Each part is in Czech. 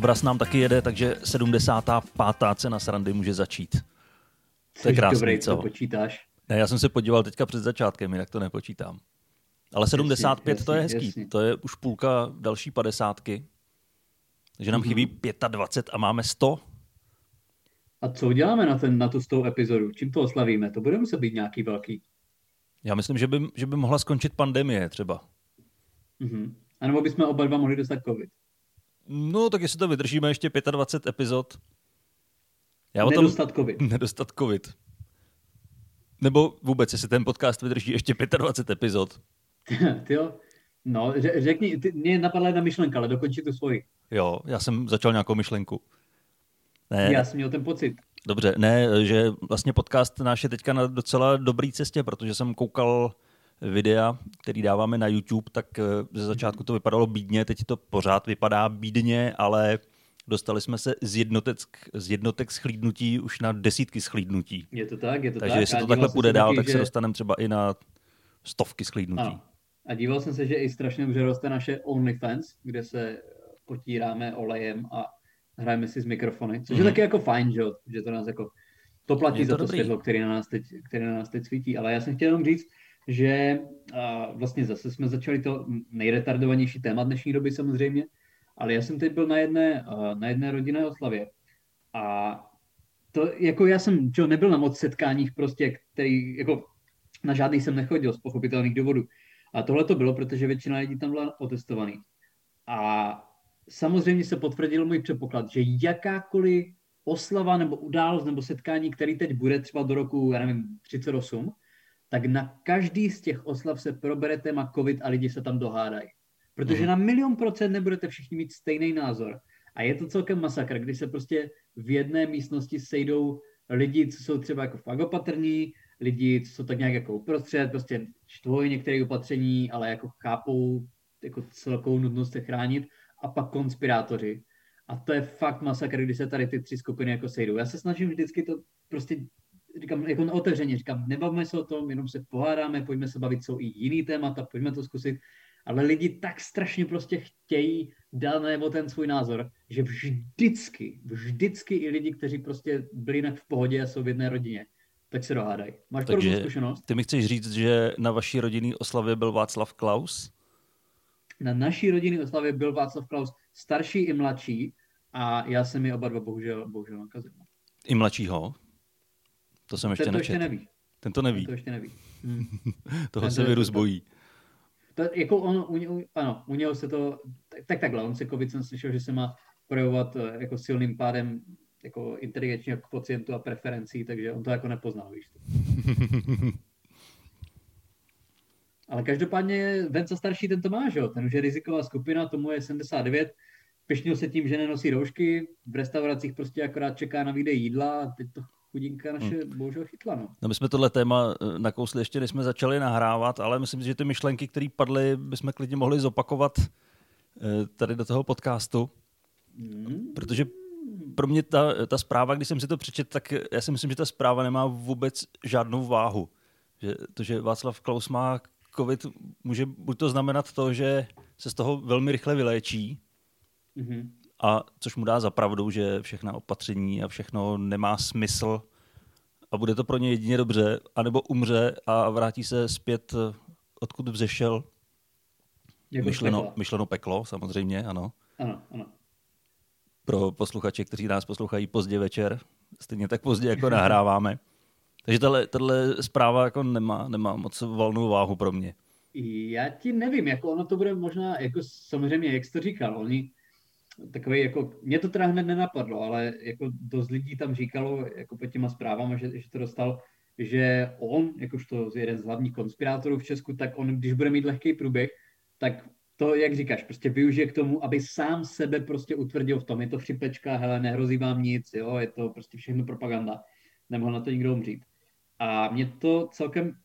Obraz nám taky jede, takže 75. cena srandy může začít. To je krásný, dobrý, co? počítáš. Ne, já jsem se podíval teďka před začátkem, jinak to nepočítám. Ale 75 jasný, to je hezký, jasný. to je už půlka další padesátky. Takže nám mm-hmm. chybí 25 a máme 100. A co uděláme na, ten, na tu 100 epizodu? Čím to oslavíme? To bude muset být nějaký velký. Já myslím, že by, že by mohla skončit pandemie třeba. Mm-hmm. A nebo bychom oba dva mohli dostat covid. No, tak jestli to vydržíme ještě 25 epizod. Já nedostat tom... covid. Nedostat covid. Nebo vůbec, jestli ten podcast vydrží ještě 25 epizod. ty jo. No, řekni, ty, mě napadla jedna myšlenka, ale dokončí tu svoji. Jo, já jsem začal nějakou myšlenku. Ne, já jsem měl ten pocit. Dobře, ne, že vlastně podcast náš je teďka na docela dobrý cestě, protože jsem koukal videa, který dáváme na YouTube, tak eh, ze začátku to vypadalo bídně, teď to pořád vypadá bídně, ale dostali jsme se z jednotek, z jednotek schlídnutí už na desítky schlídnutí. Je to tak, je to Takže tak. jestli to takhle půjde dál, tak že... se dostaneme třeba i na stovky schlídnutí. Ano. A díval jsem se, že i strašně dobře roste naše OnlyFans, kde se potíráme olejem a hrajeme si z mikrofony, což mm. je mhm. taky jako fajn, že, že to nás jako, to platí to za to dobrý. světlo, který na, nás teď, který na nás teď svítí. Ale já jsem chtěl jenom říct, že vlastně zase jsme začali to nejretardovanější téma dnešní doby samozřejmě, ale já jsem teď byl na jedné, na jedné rodinné oslavě a to, jako já jsem čo, nebyl na moc setkáních prostě, který, jako na žádný jsem nechodil z pochopitelných důvodů. A tohle to bylo, protože většina lidí tam byla otestovaný. A samozřejmě se potvrdil můj předpoklad, že jakákoliv oslava nebo událost nebo setkání, který teď bude třeba do roku, já nevím, 38, tak na každý z těch oslav se probere téma COVID a lidi se tam dohádají. Protože mm. na milion procent nebudete všichni mít stejný názor. A je to celkem masakr, když se prostě v jedné místnosti sejdou lidi, co jsou třeba jako fakt opatrní, lidi, co jsou tak nějak jako uprostřed, prostě čtvou některé opatření, ale jako chápou jako celkou nutnost se chránit a pak konspirátoři. A to je fakt masakr, když se tady ty tři skupiny jako sejdou. Já se snažím vždycky to prostě říkám, jako otevřeně, říkám, nebavme se o tom, jenom se pohádáme, pojďme se bavit, jsou i jiný témata, pojďme to zkusit. Ale lidi tak strašně prostě chtějí dát nebo ten svůj názor, že vždycky, vždycky i lidi, kteří prostě byli jinak v pohodě a jsou v jedné rodině, tak se dohádají. Máš Takže zkušenost? Ty mi chceš říct, že na vaší rodinné oslavě byl Václav Klaus? Na naší rodinné oslavě byl Václav Klaus starší i mladší a já jsem mi oba dva bohužel, bohužel nakazil. I mladšího? To jsem ještě Ten to ještě neví. Ten to neví. Ten to ještě neví. Hmm. Toho Ten se virus bojí. To, jako on, u, u, ano, u něho se to, tak, tak takhle, on se covid jsem slyšel, že se má projevovat eh, jako silným pádem jako inteligenčního pacientu a preferencí, takže on to jako nepoznal, víš. Ale každopádně Venca starší ten to má, že? ten už je riziková skupina, tomu je 79, pešnil se tím, že nenosí roušky, v restauracích prostě akorát čeká na výdej jídla a teď to chudinka naše hmm. bohužel chytla. No. no my jsme tohle téma eh, nakousli ještě, než jsme začali nahrávat, ale myslím, že ty myšlenky, které padly, bychom klidně mohli zopakovat eh, tady do toho podcastu. Hmm. Protože pro mě ta, ta zpráva, když jsem si to přečet, tak já si myslím, že ta zpráva nemá vůbec žádnou váhu. Že to, že Václav Klaus má covid, může buď to znamenat to, že se z toho velmi rychle vyléčí, mm-hmm a což mu dá za pravdu, že všechna opatření a všechno nemá smysl a bude to pro ně jedině dobře, anebo umře a vrátí se zpět, odkud vzešel. Jako myšleno, peklo. myšleno peklo, samozřejmě, ano. Ano, ano. Pro posluchače, kteří nás poslouchají pozdě večer, stejně tak pozdě, jako nahráváme. Takže tahle, tahle zpráva jako nemá, nemá moc volnou váhu pro mě. Já ti nevím, jako ono to bude možná, jako samozřejmě, jak jsi to říkal, oni takový jako, mě to teda hned nenapadlo, ale jako dost lidí tam říkalo, jako pod těma zprávama, že, že to dostal, že on, jakožto jeden z hlavních konspirátorů v Česku, tak on, když bude mít lehký průběh, tak to, jak říkáš, prostě využije k tomu, aby sám sebe prostě utvrdil v tom. Je to chřipečka, hele, nehrozí vám nic, jo, je to prostě všechno propaganda. Nemohl na to nikdo umřít. A mně to celkem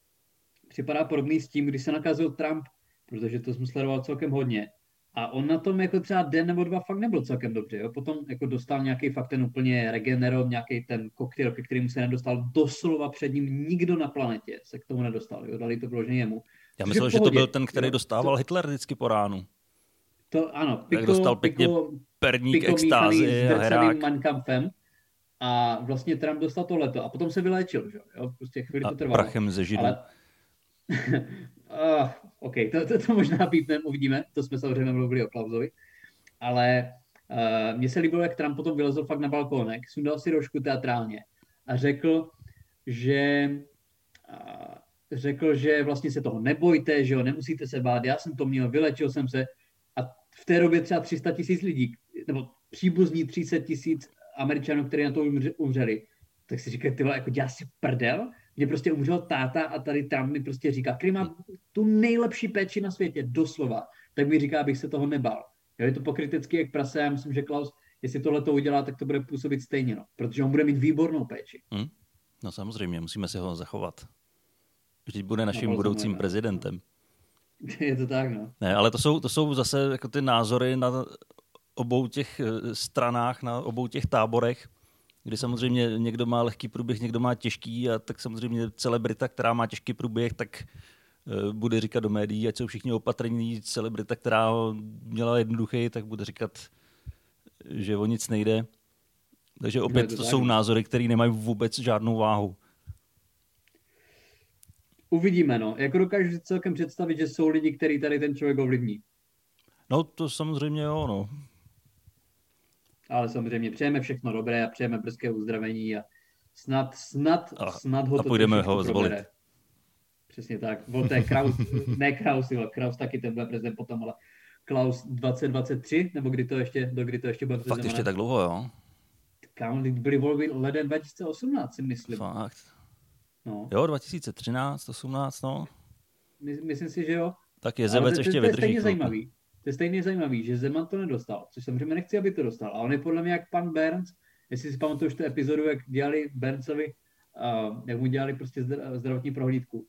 připadá podobný s tím, když se nakazil Trump, protože to jsem sledoval celkem hodně. A on na tom jako třeba den nebo dva fakt nebyl celkem dobře. Jo? Potom jako dostal nějaký fakt ten úplně regenero, nějaký ten koktejl, ke kterému se nedostal doslova před ním nikdo na planetě se k tomu nedostal. Jo? Dali to vložně jemu. Já myslel, že to byl ten, který dostával jo, Hitler vždycky po ránu. To ano. Piko, dostal pěkně Piko, perník extázy a herák. Mankampfem. A vlastně Trump dostal tohleto a potom se vyléčil, že jo? Prostě chvíli to trvalo. prachem ze židů. Ale... uh, OK, to, to, to možná pípnem, uvidíme, to jsme samozřejmě mluvili o Klausovi. Ale uh, mně se líbilo, jak Trump potom vylezl fakt na balkónek, sundal si rožku teatrálně a řekl, že uh, řekl, že vlastně se toho nebojte, že jo, nemusíte se bát, já jsem to měl, vylečil jsem se a v té době třeba 300 tisíc lidí, nebo příbuzní 30 tisíc Američanů, kteří na to umřeli, tak si říkají, ty jako dělá si prdel, mě prostě umřel táta a tady tam mi prostě říká, který má tu nejlepší péči na světě, doslova, tak mi říká, abych se toho nebal. Jo, je to pokrytecký jak prase, já myslím, že Klaus, jestli tohle to udělá, tak to bude působit stejně, no, protože on bude mít výbornou péči. Hmm. No samozřejmě, musíme si ho zachovat. Vždyť bude naším no, budoucím ne. prezidentem. Je to tak, no. Ne, ale to jsou, to jsou zase jako ty názory na obou těch eh, stranách, na obou těch táborech, kdy samozřejmě někdo má lehký průběh, někdo má těžký a tak samozřejmě celebrita, která má těžký průběh, tak eh, bude říkat do médií, ať jsou všichni opatrní. Celebrita, která měla jednoduchý, tak bude říkat, že o nic nejde. Takže opět to, jsou názory, které nemají vůbec žádnou váhu. Uvidíme, no. Jako dokážu si celkem představit, že jsou lidi, kteří tady ten člověk ovlivní. No, to samozřejmě jo, no. Ale samozřejmě přejeme všechno dobré a přejeme brzké uzdravení a snad, snad, a, snad ho a to půjdeme ho zvolit. Přesně tak. Volte Kraus, ne Kraus, jo, Kraus taky ten bude prezident potom, ale Klaus 2023, nebo kdy to ještě, do kdy to ještě bude Fakt ještě tak dlouho, jo? Kam byly volby leden 2018, si myslím. Fakt. No. Jo, 2013, 18, no. My, myslím si, že jo. Tak je Zebec ještě vydrží. To je stejně zajímavý. To je stejně zajímavý, že Zeman to nedostal, což samozřejmě nechci, aby to dostal. A on je podle mě jak pan Burns, jestli si pamatuješ tu epizodu, jak dělali Burnsovi, uh, jak mu dělali prostě zdravotní prohlídku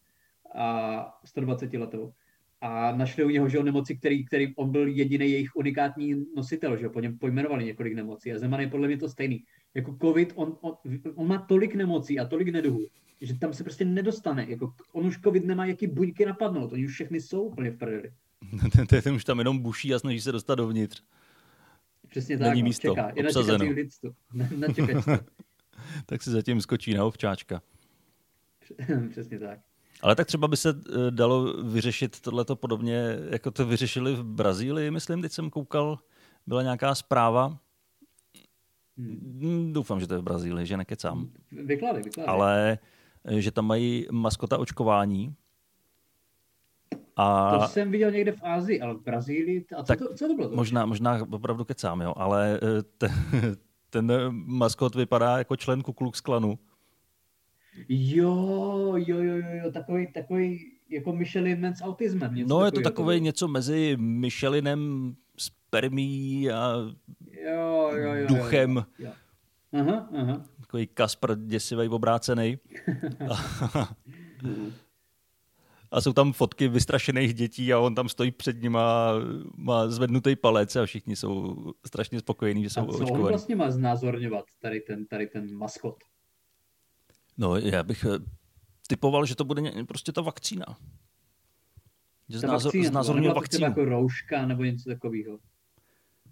a 120 letou. A našli u něho, že nemoci, který, který on byl jediný jejich unikátní nositel, že po něm pojmenovali několik nemocí. A Zeman je podle mě to stejný. Jako COVID, on, on, on má tolik nemocí a tolik neduhů, že tam se prostě nedostane. Jako, on už covid nemá jaký buňky napadnout, oni už všechny jsou úplně v prdeli. ten, ten už tam jenom buší a snaží se dostat dovnitř. Přesně tak, Není no, místo, čeká. Je obsazeno. na. Na, na tak si zatím skočí na ovčáčka. Přesně tak. Ale tak třeba by se eh, dalo vyřešit tohleto podobně, jako to vyřešili v Brazílii, myslím, teď jsem koukal, byla nějaká zpráva, Hmm. Doufám, že to je v Brazílii, že nekecám. Vyklady, vyklady. Ale eh, že tam mají maskota očkování. A... To jsem viděl někde v Ázii, ale v Brazílii, a co, tak to, co to bylo? To? Možná, možná opravdu kecám, jo, ale eh, ten, ten maskot vypadá jako člen Ku Klux Klanu. Jo, jo, jo, jo, takový, takový jako Michelin s autismem. Něco no, je to takový něco mezi Michelinem, spermí a jo, jo, jo, duchem. Jo, jo. Aha, aha. Takový Kaspar děsivý obrácený. a jsou tam fotky vystrašených dětí a on tam stojí před ním a má zvednutý palec a všichni jsou strašně spokojení, že jsou a co očkovaní. on vlastně má znázorňovat tady ten, tady ten maskot? No, já bych eh, typoval, že to bude prostě ta vakcína. Že ta znázor, vakcína, znázorňuje vakcínu. jako rouška nebo něco takového.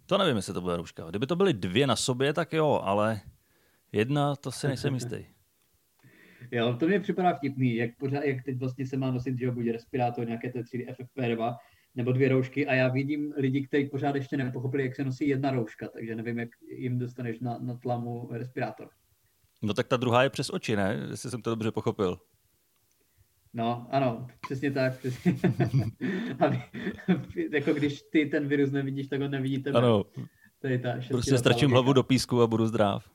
To nevím, jestli to bude rouška. Kdyby to byly dvě na sobě, tak jo, ale jedna, to si nejsem jistý. Jo, to mě připadá vtipný, jak, pořád, jak teď vlastně se má nosit, že bude respirátor, nějaké té třídy FFP2, nebo dvě roušky a já vidím lidi, kteří pořád ještě nepochopili, jak se nosí jedna rouška, takže nevím, jak jim dostaneš na, na tlamu respirátor. No tak ta druhá je přes oči, ne? Jestli jsem to dobře pochopil. No, ano, přesně tak. Přesně. Aby, jako když ty ten virus nevidíš, tak ho nevidíte. Ano. To je ta prostě strčím hlavu do písku a budu zdrav.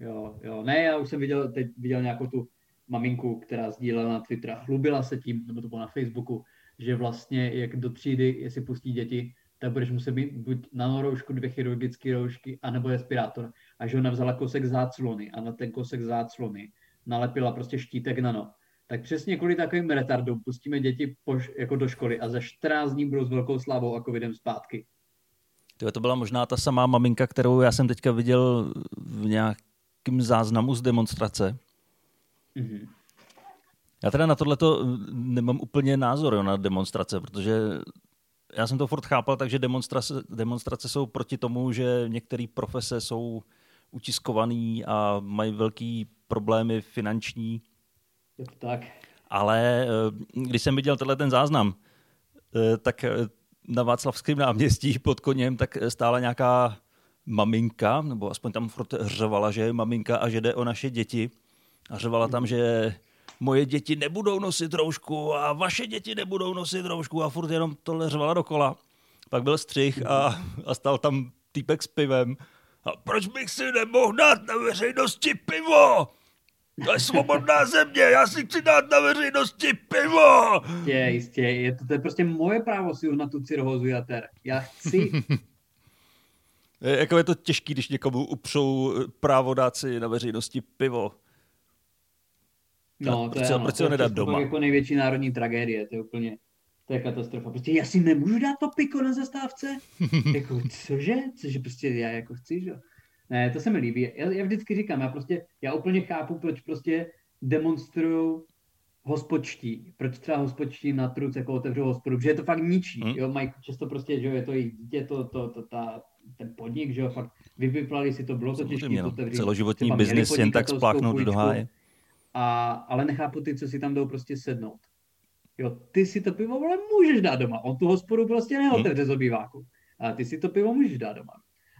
Jo, jo. Ne, já už jsem viděl, teď viděl nějakou tu maminku, která sdílela na Twitter a chlubila se tím, nebo to bylo na Facebooku, že vlastně jak do třídy, jestli pustí děti, tak budeš muset být buď roušku, dvě chirurgické roušky, anebo respirátor. A že ona vzala kousek záclony a na ten kousek záclony nalepila prostě štítek nano tak přesně kvůli takovým retardům pustíme děti poš, jako do školy a za 14 dní budou s velkou slávou a covidem zpátky. Tyhle, to byla možná ta samá maminka, kterou já jsem teďka viděl v nějakém záznamu z demonstrace. Mm-hmm. Já teda na tohleto nemám úplně názor jo, na demonstrace, protože já jsem to furt chápal, takže demonstrace, demonstrace jsou proti tomu, že některé profese jsou utiskovaný a mají velký problémy finanční. Je to tak. Ale eh, když jsem viděl tenhle ten záznam, eh, tak eh, na Václavském náměstí pod koněm tak stála nějaká maminka, nebo aspoň tam furt řvala, že je maminka a že jde o naše děti. A řvala tam, že moje děti nebudou nosit roušku a vaše děti nebudou nosit roušku a furt jenom tohle řvala dokola. Pak byl střih a, a stal tam týpek s pivem. A proč bych si nemohl dát na veřejnosti pivo? To je svobodná země, já si chci dát na veřejnosti pivo! Jistě, jistě, je to, to je prostě moje právo si na tu cirhózu jater. Já chci. je, jako je to těžký, když někomu upřou právo dát si na veřejnosti pivo. No, to proč, je, proč se ho nedat doma? jako největší národní tragédie, to je úplně, to je katastrofa. Prostě já si nemůžu dát to piko na zastávce? jako, cože? Cože prostě já jako chci, že Ne, to se mi líbí. Já, já vždycky říkám, já prostě, já úplně chápu, proč prostě demonstrují hospodští. Proč třeba hospodští na truc jako otevřou hospodu, protože je to fakt ničí. Hmm. Jo, mají často prostě, že jo, je to jejich dítě, to, to, to, ta, ten podnik, že jo, fakt vypíplali si to, bylo to těžké no. otevřít. Celoživotní biznis jen tak spláchnout do háje. A, ale nechápu ty, co si tam jdou prostě sednout. Jo, ty si to pivo vole, můžeš dát doma. On tu hospodu prostě neotevře hmm. z obýváku. A ty si to pivo můžeš dát doma.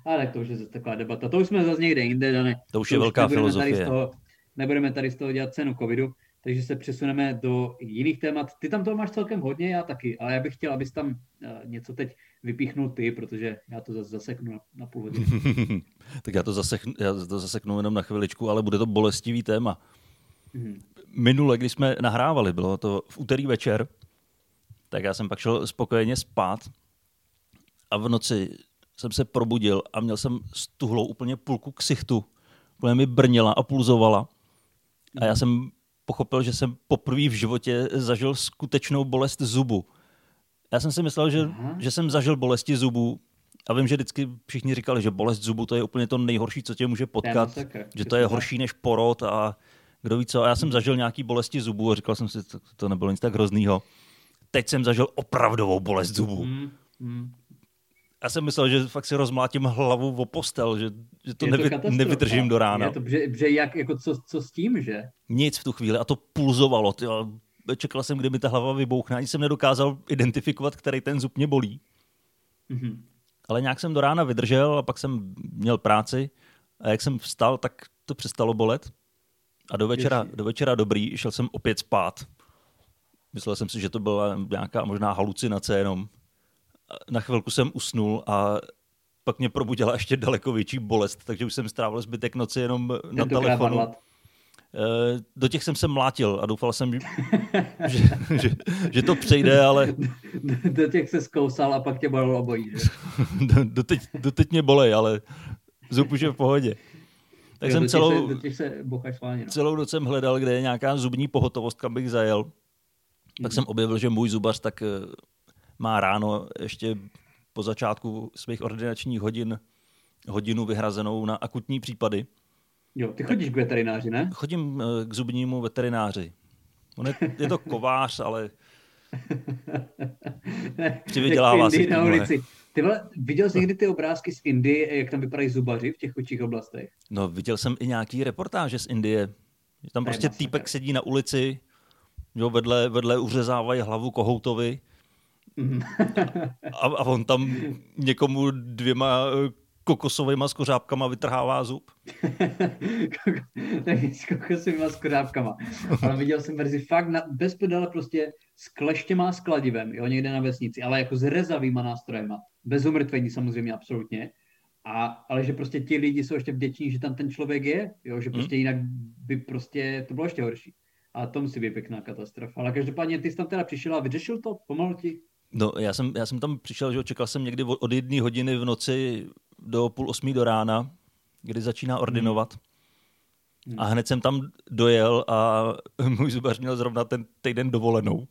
Ale tak to už je zase taková debata. To už jsme zase někde jinde, Dane. To už to je už velká filozofie. Tady z toho, nebudeme tady z toho dělat cenu covidu, takže se přesuneme do jiných témat. Ty tam toho máš celkem hodně, já taky, ale já bych chtěl, abys tam uh, něco teď vypíchnul ty, protože já to zase zaseknu na, na půl hodiny. tak já to, zaseknu, já to zaseknu jenom na chviličku, ale bude to bolestivý téma. Mm-hmm. Minule, když jsme nahrávali, bylo to v úterý večer, tak já jsem pak šel spokojeně spát a v noci jsem se probudil a měl jsem stuhlou úplně půlku ksichtu. Úplně mi brnila a pulzovala. A já jsem pochopil, že jsem poprvé v životě zažil skutečnou bolest zubu. Já jsem si myslel, že, že jsem zažil bolesti zubů a vím, že vždycky všichni říkali, že bolest zubu to je úplně to nejhorší, co tě může potkat, že to je horší než porod a kdo ví co. A já jsem zažil nějaký bolesti zubů a říkal jsem si, to, to nebylo nic tak hroznýho. Teď jsem zažil opravdovou bolest zubů. Mm, mm. Já jsem myslel, že fakt si rozmlátím hlavu o postel, že, že to, nevy, to nevydržím do rána. Je to, že, že jak, jako co, co s tím, že? Nic v tu chvíli a to pulzovalo. Tyjo. Čekal jsem, kdy mi ta hlava vybouchne, ani jsem nedokázal identifikovat, který ten zub mě bolí. Mm-hmm. Ale nějak jsem do rána vydržel a pak jsem měl práci a jak jsem vstal, tak to přestalo bolet. A do večera, do večera dobrý, šel jsem opět spát. Myslel jsem si, že to byla nějaká možná halucinace jenom. Na chvilku jsem usnul a pak mě probudila ještě daleko větší bolest, takže už jsem strávil zbytek noci jenom na telefonu. Eh, do těch jsem se mlátil a doufal jsem, že, že, že to přejde, ale... Do těch se zkousal a pak tě bolelo obojí, že? Do, teď, do teď mě bolej, ale zub už je v pohodě. Tak jo, jsem celou, se, těch se no. celou noc jsem hledal, kde je nějaká zubní pohotovost, kam bych zajel. Mm. Tak jsem objevil, že můj zubař tak eh, má ráno ještě po začátku svých ordinačních hodin hodinu vyhrazenou na akutní případy. Jo, ty chodíš tak, k veterináři, ne? Chodím eh, k zubnímu veterináři. On je, je to kovář, ale přivydělává si na ulici. Ty vole, viděl jsi někdy ty obrázky z Indie, jak tam vypadají zubaři v těch chudších oblastech? No, viděl jsem i nějaký reportáže z Indie. Tam prostě týpek sedí na ulici, jo, vedle, vedle uřezávají hlavu kohoutovi mm. a, a on tam někomu dvěma kokosovými skořápkama vytrhává zub. tak s kokosovými skořápkama. Ale viděl jsem verzi fakt na, bez pedale prostě s kleštěma a s kladivem, jo, někde na vesnici, ale jako s rezavýma nástrojema. Bez umrtvení samozřejmě absolutně. A, ale že prostě ti lidi jsou ještě vděční, že tam ten člověk je, jo, že prostě hmm. jinak by prostě to bylo ještě horší. A to musí být pěkná katastrofa. Ale každopádně ty jsi tam teda přišel a vyřešil to? Pomohl ti? No, já jsem, já jsem tam přišel, že čekal jsem někdy od jedné hodiny v noci do půl osmí do rána, kdy začíná ordinovat. Hmm. A hned jsem tam dojel a můj zubař měl zrovna ten týden dovolenou.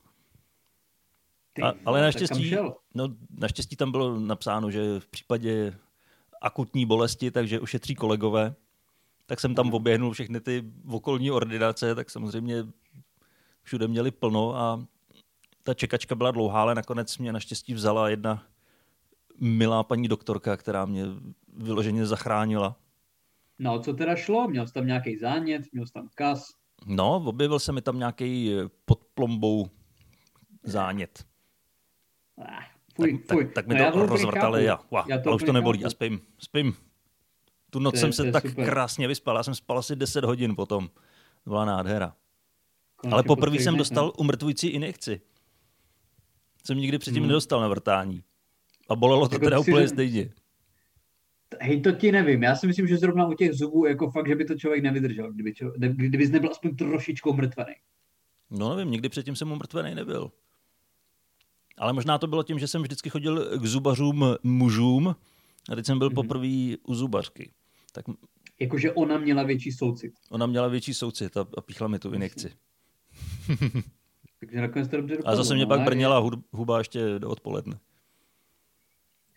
Ty, a, ale naštěstí, no, naštěstí tam bylo napsáno, že v případě akutní bolesti, takže ušetří kolegové, tak jsem tam hmm. oběhnul všechny ty okolní ordinace, tak samozřejmě všude měli plno a ta čekačka byla dlouhá, ale nakonec mě naštěstí vzala jedna milá paní doktorka, která mě vyloženě zachránila. No, co teda šlo? Měl jsi tam nějaký zánět, měl jsi tam kas? No, objevil se mi tam nějaký pod plombou zánět. Ah, fuj, tak, fuj. tak, tak mi no, to rozvrtali a, wow, já to ale už to nebolí chápu. a spím, spím. Tu noc To je- jsem to se je tak super. krásně vyspal, já jsem spal asi 10 hodin potom. To byla nádhera. Konečně Ale poprvé jsem dostal umrtvující injekci. Jsem nikdy předtím Hmm. nedostal na vrtání. A bolelo to Jako teda si úplně řek- stejně. Hej, to ti nevím. Já si myslím, že zrovna u těch zubů, jako fakt, že by to člověk nevydržel, kdyby, čo, kdybys nebyl aspoň trošičku mrtvený. No nevím, nikdy předtím jsem umrtvený nebyl. Ale možná to bylo tím, že jsem vždycky chodil k zubařům mužům a teď jsem byl Mhm. poprvé u zubařky. Tak Jakože ona měla větší soucit. ona měla větší soucit a, a píchla mi tu injekci. Takže nakonec to dobře dopadlo. A zase mě no, pak a brněla hud- huba ještě do odpoledne.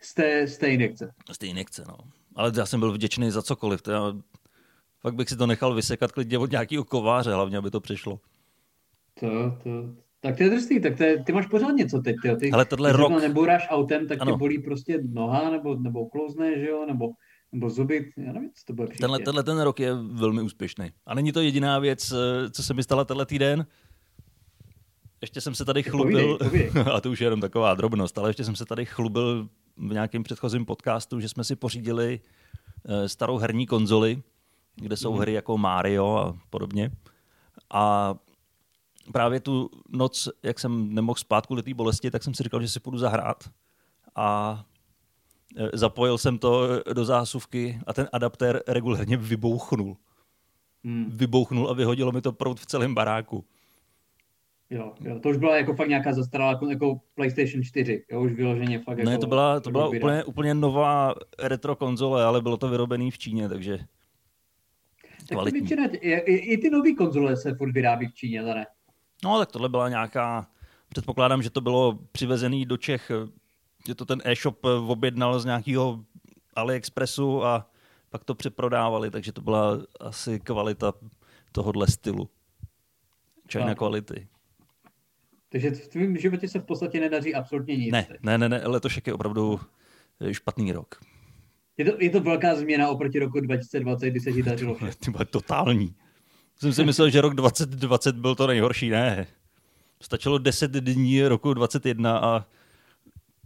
Z té, z té injekce. Z té injekce, no. Ale já jsem byl vděčný za cokoliv. To já, fakt bych si to nechal vysekat klidně od nějakého kováře, hlavně, aby to přešlo. To, to, tak to je drsný, tak to je, ty máš pořád něco teď. Ty, Ale tenhle ty zrovna rok- nebouráš autem, tak Ano. tě bolí prostě noha, nebo, nebo klouzne, že jo, nebo, nebo zuby, já nevím, co to bude příště. Tenhle, tenhle ten rok je velmi úspěšný. A není to jediná věc, eh, co se mi stala tenhle týden. Ještě jsem se tady chlubil, povídej, povídej. a to už je jenom taková drobnost, ale ještě jsem se tady chlubil v nějakém předchozím podcastu, že jsme si pořídili eh, starou herní konzoli, kde jsou Mhm. hry jako Mario a podobně. A právě tu noc, jak jsem nemohl spát kvůli té bolesti, tak jsem si říkal, že si půjdu zahrát. A eh, zapojil jsem to do zásuvky a ten adaptér regulérně vybouchnul. Hmm, Vybouchnul a vyhodilo mi to prout v celém baráku. Jo, jo, to už byla jako fakt nějaká zastaralá, jako, jako PlayStation 4, jo, už vyloženě fakt Ne, jako, to byla, to byla bída. úplně, úplně nová retro konzole, ale bylo to vyrobené v Číně, takže Tak kvalitní. většina, i, i, i ty nové konzole se furt vyrábí v Číně, ne? No, tak tohle byla nějaká, předpokládám, že to bylo přivezený do Čech, že to ten e-shop objednal z nějakého AliExpressu a pak to přeprodávali, takže to byla asi kvalita tohohle stylu. China Tak. quality. Takže v tvém životě se v podstatě nedaří absolutně nic. Ne, ne, ne, ne, letošek je opravdu eh, špatný rok. Je to, je to velká změna oproti roku 2020, kdy se ti dařilo. Ty vole, totální. Jsem si myslel, že rok 2020 byl to nejhorší. Ne. Stačilo 10 dní roku 21 a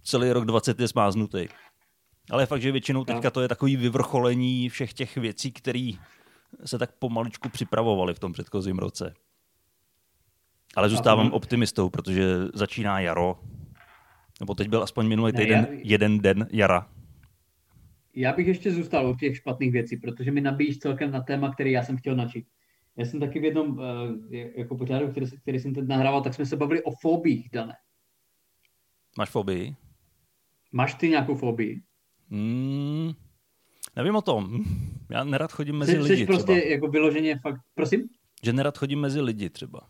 celý rok 20 je smáznutý. Ale je fakt, že většinou Tak. teďka to je takový vyvrcholení všech těch věcí, které se tak pomaličku připravovaly v tom předchozím roce. Ale zůstávám optimistou, protože začíná jaro. Nebo teď byl aspoň minulý Ne, týden já- jeden den jara. Já bych ještě zůstal u těch špatných věcí, protože mi nabíjíš celkem na téma, který já jsem chtěl načít. Já jsem taky v jednom uh, jako pořádu, který, který jsem teď nahrával, tak jsme se bavili o fobích, Dané. Máš fobii? Máš ty nějakou fobii? Hmm, nevím o tom. Já nerad chodím mezi Jsi, lidi jsi prostě třeba. jako vyloženě fakt, prosím? Že nerad chodím mezi lidi třeba.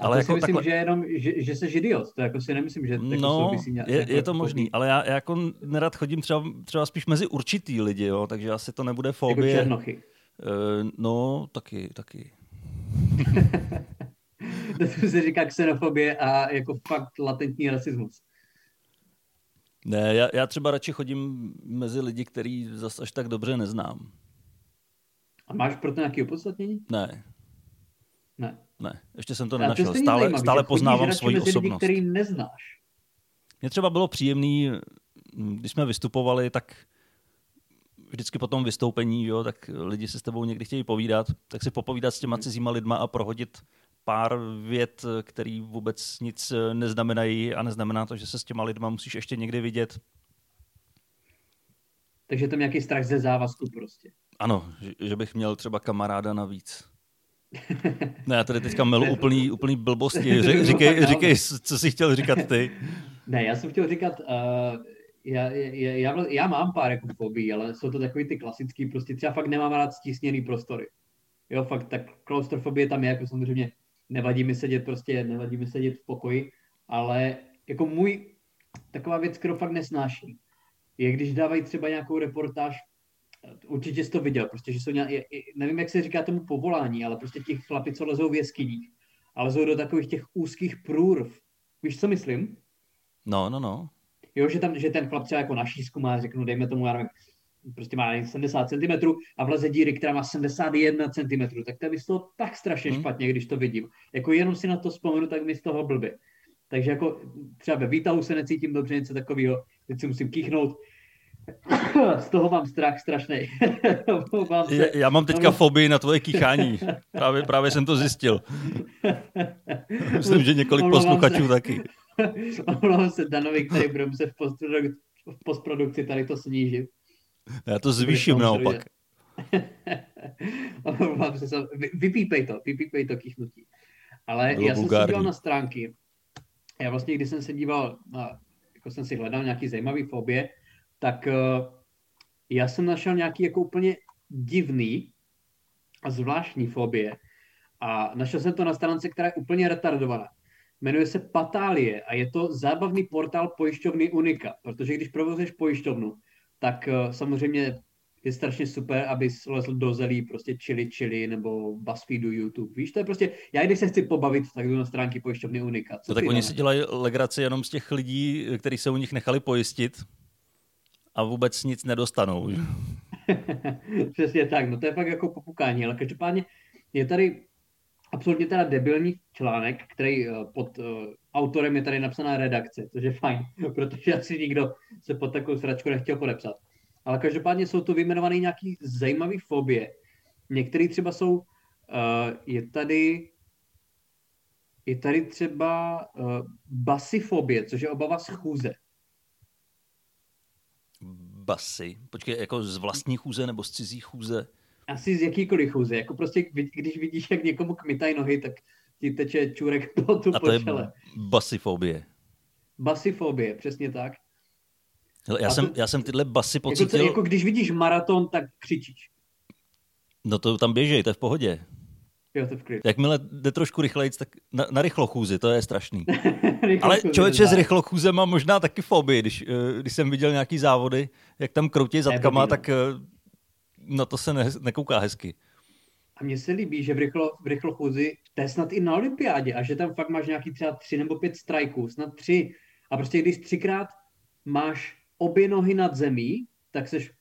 Ale Ale to si jako myslím, takhle- že jenom, že, že jsi idiot. To jako si nemyslím, že jako No, souvisí nějak, je, jako je to fobí. možný, ale já, já jako nerad chodím třeba, třeba spíš mezi určitý lidi, jo, takže asi to nebude Jako fobie. černochy. Eh, no, taky, taky. To se říká xenofobie a jako fakt latentní rasismus. Ne, já, já třeba radši chodím mezi lidi, který zas až tak dobře neznám. A máš pro to nějaké opodstatnění? Ne, Ne. Ne, ještě jsem to nenašel. stejně Stále, zajímavý, stále poznávám svoji mezi lidi, osobnost. který neznáš. Mně třeba bylo příjemný, mm, když jsme vystupovali, tak vždycky po tom vystoupení, jo, tak lidi si s tebou někdy chtějí povídat, tak si popovídat s těma cizíma lidma a prohodit pár vět, který vůbec nic eh, neznamenají a neznamená to, že se s těma lidma musíš ještě někdy vidět. Takže je tam nějaký strach ze závazku prostě. Ano, že, že bych měl třeba kamaráda navíc. Ne, já tady teďka melu úplný, úplný blbosti. Ři- Říkej, říkej, co jsi chtěl říkat ty. Ne, já jsem chtěl říkat, uh, já, já, já, já mám pár jako fobí, ale jsou to takový ty klasický, prostě třeba fakt nemám rád stísněný prostory. Jo, fakt tak klaustrofobie tam je, jako samozřejmě nevadí mi sedět prostě, nevadí mi sedět v pokoji, ale jako můj, taková věc, kterou fakt nesnáším, je když dávají třeba nějakou reportáž, určitě jsi to viděl, prostě, že jsou nějak, nevím, jak se říká tomu povolání, ale prostě ti chlapi, co lezou v jeskyních, a lezou do takových těch úzkých průrv, Víš, co myslím? No, no, no. Jo, že, tam, že ten chlap třeba jako na šísku má, řeknu, dejme tomu, já nevím, prostě má 70 cm a vleze díry, která má 71 cm, tak to je z toho tak strašně hmm. špatně, když to vidím. Jako jenom si na to vzpomenu, tak mi z toho blbě. Takže jako třeba ve výtahu se necítím dobře, něco takového, teď si musím kýchnout. Z toho mám strach strašný. já, já mám teďka fobii na tvoje kýchání. Právě, právě jsem to zjistil. Myslím, že několik posluchačů se. taky. Omlouvám se Danovi, který bude muset v, postprodukci, v postprodukci tady to snížit. Já to zvýším naopak. se, vypípej to, vypípej to kýchnutí. Ale Bylo já jsem se díval na stránky. Já vlastně, když jsem se díval, na, jako jsem si hledal nějaký zajímavý fobie, tak uh, já jsem našel nějaký jako úplně divný a zvláštní fobie. A našel jsem to na stránce, která je úplně retardovaná. Jmenuje se Patálie a je to zábavný portál pojišťovny Unika, protože když provozuješ pojišťovnu, tak uh, samozřejmě je strašně super, aby lezl do zelí prostě chili chili nebo BuzzFeedu YouTube. Víš, to je prostě, já když se chci pobavit, tak jdu na stránky pojišťovny Unika. Co no, tak oni si dělají legraci jenom z těch lidí, kteří se u nich nechali pojistit a vůbec nic nedostanou. Přesně tak, no to je fakt jako popukání, ale každopádně je tady absolutně teda debilní článek, který eh, pod uh, autorem je tady napsaná redakce, což je fajn, protože asi nikdo se pod takovou sračku nechtěl podepsat. Ale každopádně jsou to vyjmenované nějaký zajímavý fobie. Některé třeba jsou, uh, je tady je tady třeba uh, basifobie, což je obava z chůze. Basy? Počkej, jako z vlastní chůze nebo z cizí chůze? Asi z jakýkoliv chůze. Jako prostě, když vidíš, jak někomu kmitají nohy, tak ti teče čurek po tu A to počele. je basifobie. Basifobie, přesně tak. Hele, já, jsem, já jsem tyhle basy pocítil... Jako, jako když vidíš maraton, tak křičíš. No to tam běžej, to je v pohodě. Jo, to je v klidu. Jakmile jde trošku rychleji, tak na, na rychlochůzi, to je strašný. Ale člověče s rychlochůzem má možná taky fobii, když, eh, když jsem viděl nějaký závody, jak tam kroutí zadkama, ne, tak eh, na to se ne, nekouká hezky. A mně se líbí, že v, rychlo, v rychlochůzi, to je snad i na olympiádě, a že tam fakt máš nějaký třeba tři nebo pět strajků, snad tři. A prostě když třikrát máš obě nohy nad zemí, tak seš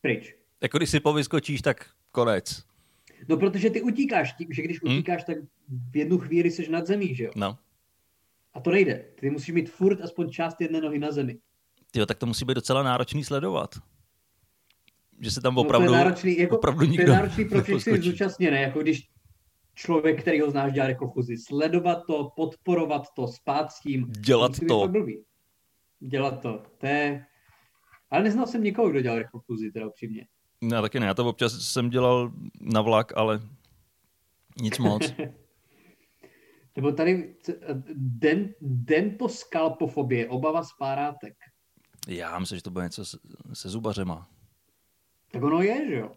pryč. Jako když si povyskočíš, tak konec. No protože ty utíkáš, tím, že když hmm? utíkáš, tak v jednu chvíli seš nad zemí, že jo? No. A to nejde. Ty musíš mít furt aspoň část jedné nohy na zemi. Jo, tak to musí být docela náročný sledovat. Že se tam opravdu, no to je náročný, jako, opravdu nikdo To je náročný pro všechny zúčastněné, jako když člověk, který ho znáš, dělá jako chuzi. Sledovat to, podporovat to, spát s tím. Dělat to. Dělat to. To je... Ale neznal jsem nikoho, kdo dělal rychlofuzi, teda upřímně. Já taky ne, já to občas jsem dělal na vlak, ale nic moc. Nebo tady den, dentoskalpofobie, obava z párátek. Já myslím, že to bude něco se, se zubařema. Tak ono je, že jo?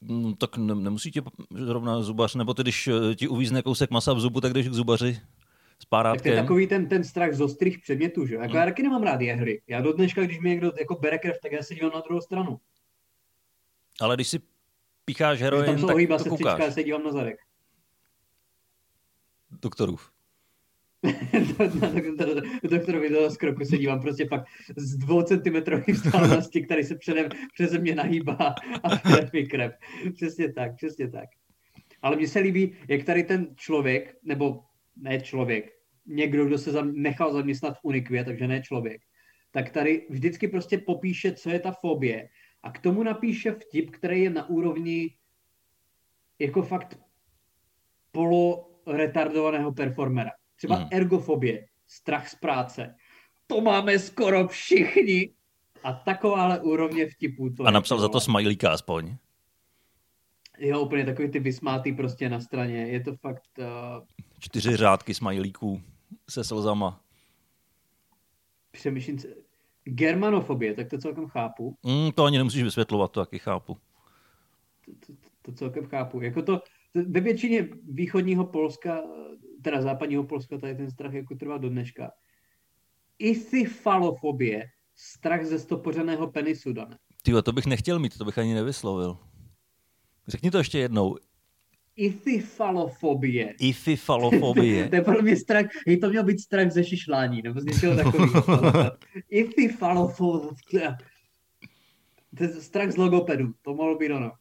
No, tak ne, nemusí ti zrovna zubař, nebo ty, když eh, ti uvízne kousek masa v zubu, tak jdeš k zubaři s párátkem. Tak to je takový ten, ten strach z ostrých předmětů, že jo? Jako hmm. já taky nemám rád hry. Já do dneška, když mi někdo jako bere krev, tak já se dívám na druhou stranu. Ale když si pícháš heroin, tam tak to koukáš. Já se dívám na zadek. Doktorův. doktorovi do skroku se dívám prostě fakt z dvou centimetrový vzdálenosti, který se přede, přeze mě nahýbá a krev mi krev. Přesně tak, přesně tak. Ale mně se líbí, jak tady ten člověk, nebo ne člověk, někdo, kdo se nechal zaměstnat v Unikvě, takže ne člověk, tak tady vždycky prostě popíše, co je ta fobie a k tomu napíše vtip, který je na úrovni jako fakt polo retardovaného performera. Třeba hmm. ergofobie, strach z práce. To máme skoro všichni. A takováhle úrovně vtipů. To a napsal za to smajlíka aspoň. Jo, úplně takový ty vysmátý prostě na straně. Je to fakt... Uh... Čtyři řádky smajlíků se slzama. Přemýšlím, Germanofobie, tak to celkem chápu. Mm, to ani nemusíš vysvětlovat, to taky chápu. To, to, to celkem chápu. Jako to, to, ve většině východního Polska, teda západního Polska, tady ten strach jako trvá do dneška. Isyfalofobie, strach ze stopořeného penisu, Dane. Tyjo, to bych nechtěl mít, to bych ani nevyslovil. Řekni to ještě jednou. Ififalofobie. Ififalofobie. to je podle mě strach, hej, to měl být strach ze šišlání, nebo z něčeho takového. ififalofobie. To je strach z logopedu, to mohlo být ono.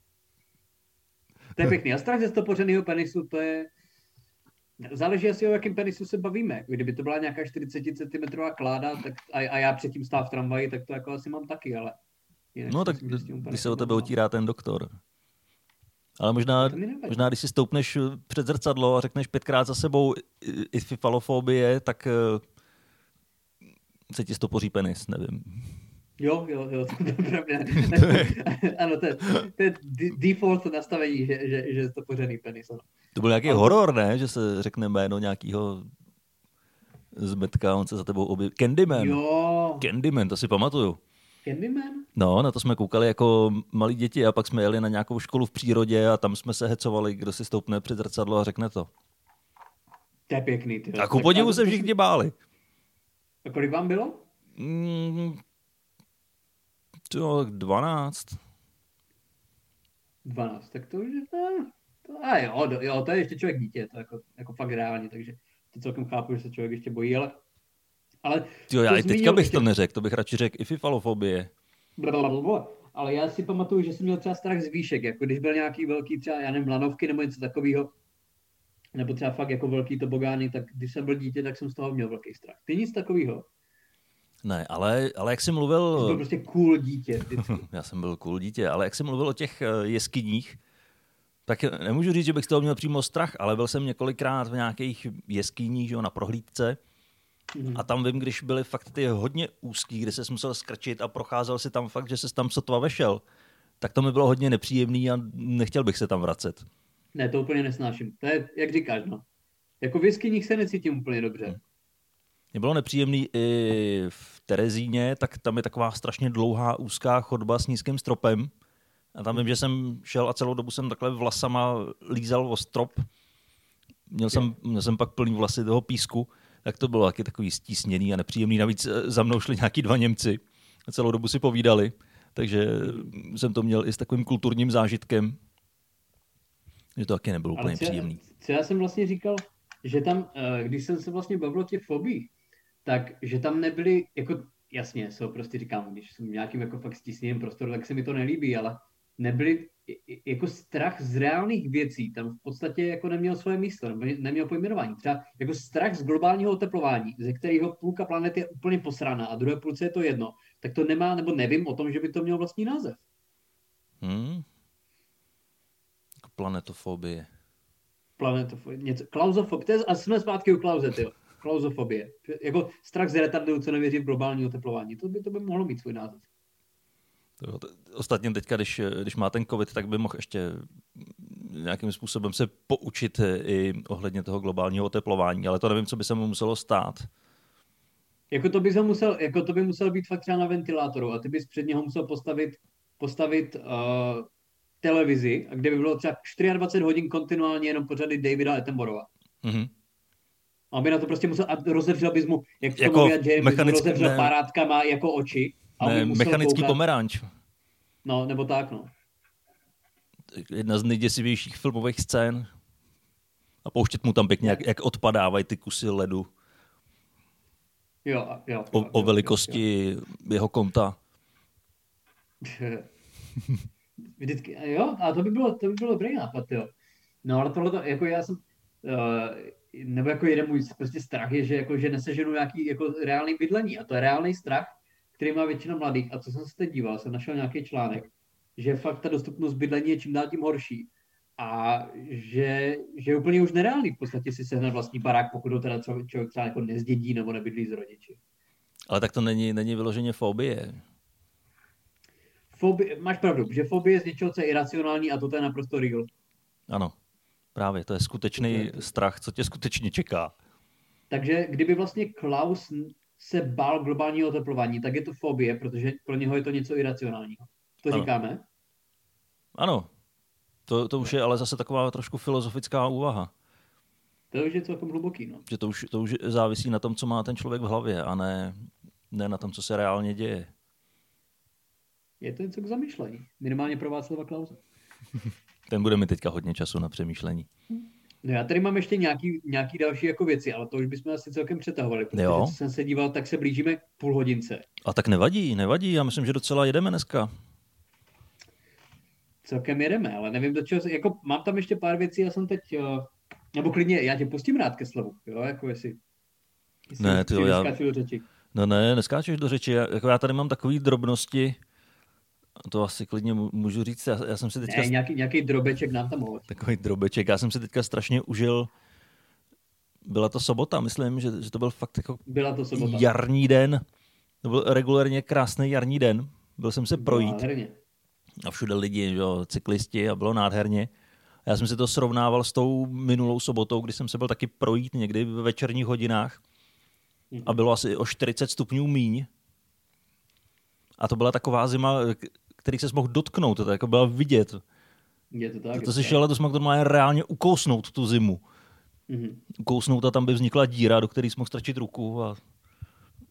To je pěkný. A strach ze stopořeného penisu, to je... Záleží asi o jakém penisu se bavíme. Kdyby to byla nějaká 40 cm kláda tak a, a já předtím stál v tramvaji, tak to jako asi mám taky, ale... No tak když se o tebe otírá ten doktor. Ale možná, možná, když si stoupneš před zrcadlo a řekneš pětkrát za sebou ififalofobie, tak eh, se ti stopoří penis, nevím. Jo, jo, jo, to je pravda. ano, to je, to je default nastavení, že, že, že je to pořádný penis. Ano. To byl nějaký Ale... horor, ne? Že se řekne jméno nějakého zmetka, on se za tebou objeví. Candyman. Jo. Candyman, to si pamatuju. Candyman? No, na to jsme koukali jako malí děti a pak jsme jeli na nějakou školu v přírodě a tam jsme se hecovali, kdo si stoupne před zrcadlo a řekne to. To je pěkný. Ty. A ku podivu se všichni báli. A kolik vám bylo? Mm, to 12. 12, tak to už je... To, a jo, jo, to je ještě člověk dítě, to jako, jako fakt reálně, takže to celkem chápu, že se člověk ještě bojí, ale... ale jo, já i teďka bych ještě... to neřekl, to bych radši řekl ififalofobie. Ale já si pamatuju, že jsem měl třeba strach z výšek, jako když byl nějaký velký třeba, já nevím, lanovky nebo něco takového, nebo třeba fakt jako velký tobogány, tak když jsem byl dítě, tak jsem z toho měl velký strach. Ty nic takového. Ne, ale, ale jak jsi mluvil... Jsi byl prostě cool dítě. Já jsem byl cool dítě, ale jak jsi mluvil o těch eh, jeskyních, tak nemůžu říct, že bych z toho měl přímo strach, ale byl jsem několikrát v nějakých jeskyních, že jo, na prohlídce. Mm. A tam vím, když byly fakt ty hodně úzký, kde se musel skrčit a procházel si tam fakt, že se tam sotva vešel, tak to mi bylo hodně nepříjemný a nechtěl bych se tam vracet. Ne, to úplně nesnáším. To je, jak říkáš, no. Jako v jeskyních se necítím úplně dobře. Hmm. Mě bylo nepříjemný i v Terezíně, tak tam je taková strašně dlouhá úzká chodba s nízkým stropem. A tam vím, že jsem šel a celou dobu jsem takhle vlasama lízal o strop. Měl jsem, měl jsem pak plný vlasy toho písku, tak to bylo taky takový stísněný a nepříjemný. Navíc eh, za mnou šli nějaký dva Němci a celou dobu si povídali, takže jsem to měl i s takovým kulturním zážitkem. Že to taky nebylo úplně příjemný. Co já jsem vlastně říkal, že tam, eh, když jsem se vlastně bavil o těch fobích, tak že tam nebyly, jako jasně, jsou prostě říkám, když jsem nějakým jako fakt stísněným prostoru, tak se mi to nelíbí, ale nebyly jako strach z reálných věcí, tam v podstatě jako neměl svoje místo, nebo neměl pojmenování. Třeba jako strach z globálního oteplování, ze kterého půlka planety je úplně posraná a druhé půlce je to jedno, tak to nemá, nebo nevím o tom, že by to mělo vlastní název. Hmm. Jako planetofobie. Planetofobie. Něco. Klauzofobie. A jsme zpátky u Klauze, tyjo klauzofobie. Jako strach z retardu, co nevěří v globální oteplování. To by, to by mohlo mít svůj název. Ostatně teďka, když, když má ten covid, tak by mohl ještě nějakým způsobem se poučit i ohledně toho globálního oteplování, ale to nevím, co by se mu muselo stát. Jako to by, se musel, jako to by musel být fakt třeba na ventilátoru a ty bys před něho musel postavit, postavit uh, televizi, kde by bylo třeba 24 hodin kontinuálně jenom pořady Davida Attenborova. Mm-hmm. A by na to prostě musel, a rozevřel bys mu, jak to jako James, mechanický, rozevřel ne, parátkama jako oči. A ne, mechanický koukat. pomeranč. No, nebo tak, no. Jedna z nejděsivějších filmových scén. A pouštět mu tam pěkně, jak, jak odpadávají ty kusy ledu. Jo, jo. O, jo, o velikosti jo, jo. jeho konta. Vždycky, jo, a to by bylo, to by bylo dobrý nápad, jo. No ale tohle, jako já jsem, uh, nebo jako jeden můj prostě strach je, že, jako, že neseženu nějaký jako reálný bydlení a to je reálný strach, který má většina mladých. A co jsem se teď díval, jsem našel nějaký článek, že fakt ta dostupnost bydlení je čím dál tím horší. A že, že je úplně už nereálný v podstatě si sehnat vlastní barák, pokud ho teda člověk, třeba jako nezdědí nebo nebydlí s rodiči. Ale tak to není, není vyloženě fobie. Fobie, máš pravdu, že fobie je z něčeho, co je iracionální a to je naprosto real. Ano. Právě, to je skutečný to strach, co tě skutečně čeká. Takže kdyby vlastně Klaus se bál globálního oteplování, tak je to fobie, protože pro něho je to něco iracionálního. To ano. říkáme? Ano. To, to už je ale zase taková trošku filozofická úvaha. To už je celkem hluboký, no. Že to už, to už závisí na tom, co má ten člověk v hlavě, a ne, ne na tom, co se reálně děje. Je to něco k zamyšlení. Minimálně pro Václava Klauze. Ten bude mi teďka hodně času na přemýšlení. No já tady mám ještě nějaký, nějaký další jako věci, ale to už bychom asi celkem přetahovali, protože jo. jsem se díval, tak se blížíme k půl hodince. A tak nevadí, nevadí, já myslím, že docela jedeme dneska. Celkem jedeme, ale nevím do čeho, jako mám tam ještě pár věcí, já jsem teď, eh, nebo klidně, já tě pustím rád ke slovu, jo, jako jestli, jestli ne, ty já... do řeči. No ne, neskáčeš do řeči, já, jako já tady mám takové drobnosti, to asi klidně můžu říct. Já, já jsem si teďka... Ne, nějaký, nějaký drobeček nám tam mohl. Takový drobeček. Já jsem si teďka strašně užil. Byla to sobota, myslím, že, že to byl fakt jako Byla to sobota. jarní den. To byl regulérně krásný jarní den. Byl jsem se projít. Nádherně. A všude lidi, jo, cyklisti a bylo nádherně. Já jsem si to srovnával s tou minulou sobotou, kdy jsem se byl taky projít někdy ve večerních hodinách. A bylo asi o 40 stupňů míň. A to byla taková zima, který se mohl dotknout, to jako byla vidět. Je to tak. To, si šel, to jsme normálně reálně ukousnout tu zimu. Mm-hmm. Ukousnout a tam by vznikla díra, do které jsme mohl strčit ruku a,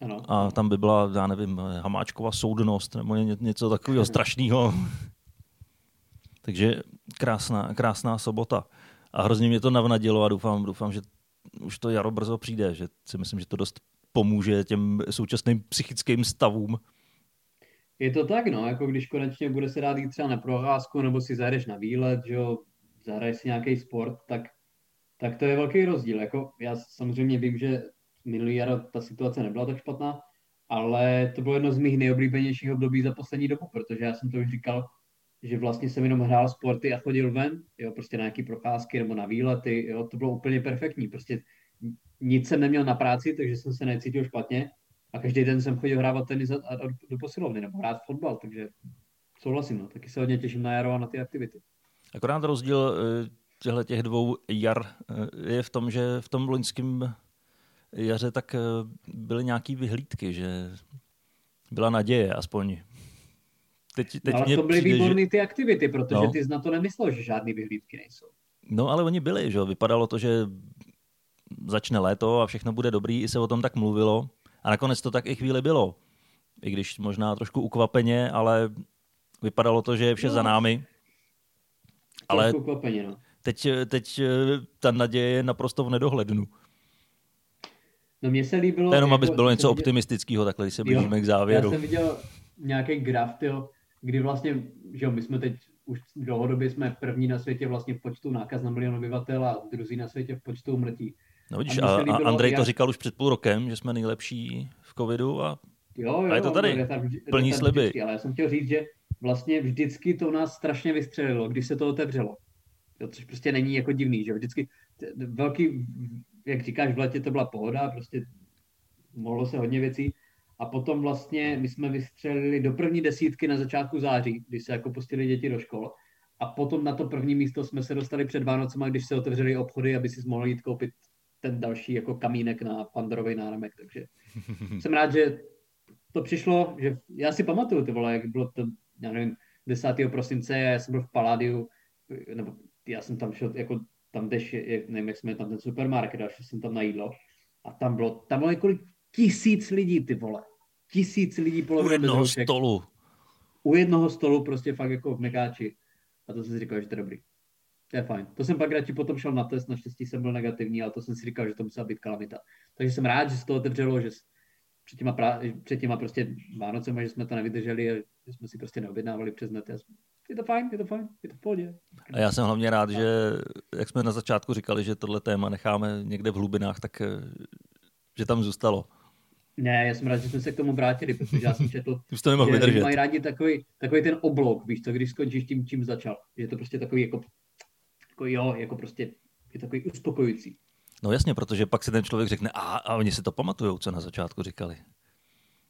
ano. a tam by byla, já nevím, hamáčková soudnost nebo něco takového strašného. Takže krásná, krásná sobota. A hrozně mě to navnadilo a doufám, doufám, že už to jaro brzo přijde, že si myslím, že to dost pomůže těm současným psychickým stavům. Je to tak, no, jako když konečně bude se dát jít třeba na procházku, nebo si zajdeš na výlet, že jo, zahraješ si nějaký sport, tak, tak to je velký rozdíl. Jako já samozřejmě vím, že minulý jaro ta situace nebyla tak špatná, ale to bylo jedno z mých nejoblíbenějších období za poslední dobu, protože já jsem to už říkal, že vlastně jsem jenom hrál sporty a chodil ven, jo, prostě na nějaký procházky nebo na výlety, jo, to bylo úplně perfektní, prostě nic jsem neměl na práci, takže jsem se necítil špatně a každý den jsem chodil hrávat tenis a, a do posilovny nebo hrát fotbal, takže souhlasím, no. taky se hodně těším na jaro a na ty aktivity. Akorát rozdíl eh, těchto těch dvou jar eh, je v tom, že v tom loňském jaře tak eh, byly nějaký vyhlídky, že byla naděje aspoň. Teď, teď no, ale to byly výborné že... ty aktivity, protože no. ty jsi na to nemyslel, že žádné vyhlídky nejsou. No ale oni byli, že vypadalo to, že začne léto a všechno bude dobrý, i se o tom tak mluvilo. A nakonec to tak i chvíli bylo. I když možná trošku ukvapeně, ale vypadalo to, že je vše no. za námi. Ale ukvapeně, no. teď, teď eh, ta naděje je naprosto v nedohlednu. No mně se líbilo... To jenom, jako, aby bylo něco viděl... optimistického, takhle, když se blížíme k závěru. Já jsem viděl nějaký graf, tyjo, kdy vlastně, že jo, my jsme teď už dlouhodobě jsme první na světě vlastně v počtu nákaz na milion obyvatel a druzí na světě v počtu umrtí. No vidíš, a, a Andrej jak... to říkal už před půl rokem, že jsme nejlepší v covidu a, jo, jo, a je to tady, je vždy, plní je sliby. Vždycky, ale já jsem chtěl říct, že vlastně vždycky to nás strašně vystřelilo, když se to otevřelo. Jo, což prostě není jako divný, že vždycky velký, jak říkáš, v letě to byla pohoda, prostě mohlo se hodně věcí. A potom vlastně my jsme vystřelili do první desítky na začátku září, když se jako pustili děti do škol. A potom na to první místo jsme se dostali před Vánocema, když se otevřely obchody, aby si mohl jít koupit ten další jako kamínek na Pandorový náramek, takže jsem rád, že to přišlo, že já si pamatuju ty vole, jak bylo to, já nevím, 10. prosince, já jsem byl v Palladiu, nebo já jsem tam šel, jako tam jdeš, nevím, jak jsme tam ten supermarket, a jsem tam na jídlo a tam bylo, tam bylo několik tisíc lidí, ty vole. Tisíc lidí polovina U jednoho stolu. U jednoho stolu prostě fakt jako v Mekáči. A to jsem si říkal, že to je dobrý. To je fajn. To jsem pak radši potom šel na test, naštěstí jsem byl negativní, ale to jsem si říkal, že to musela být kalamita. Takže jsem rád, že se to otevřelo, že před těma, pra, před těma prostě Vánocema, že jsme to nevydrželi a že jsme si prostě neobjednávali přes net. Je to fajn, je to fajn, je to v pohodě. A já jsem hlavně rád, že jak jsme na začátku říkali, že tohle téma necháme někde v hlubinách, tak eh, že tam zůstalo. Ne, já jsem rád, že jsme se k tomu vrátili, protože já jsem četl, Už to že mají rádi takový, takový ten oblok, víš co, když skončíš tím, čím začal. Je to prostě takový jako jako jo, jako prostě je takový uspokojující. No jasně, protože pak si ten člověk řekne, a, a oni si to pamatují, co na začátku říkali.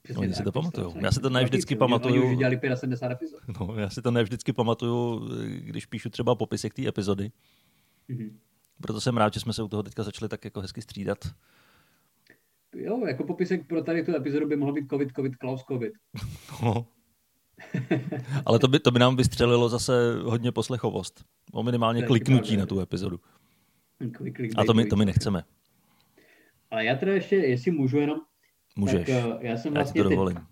Přesně oni tak, si to pamatují. Já si to ne vždycky pamatuju. Oni už dělali 75 epizod. No, já si to ne vždycky pamatuju, když píšu třeba popisek té epizody. Mm-hmm. Proto jsem rád, že jsme se u toho teďka začali tak jako hezky střídat. Jo, jako popisek pro tady tu epizodu by mohl být COVID, COVID, Klaus, COVID. No, Ale to by, to by nám vystřelilo zase hodně poslechovost. O minimálně kliknutí na tu epizodu. Klik, klik, A to my, to my nechceme. Ale já teda ještě, jestli můžu jenom, Můžeš. tak uh, já jsem vlastně já to dovolím. Teď,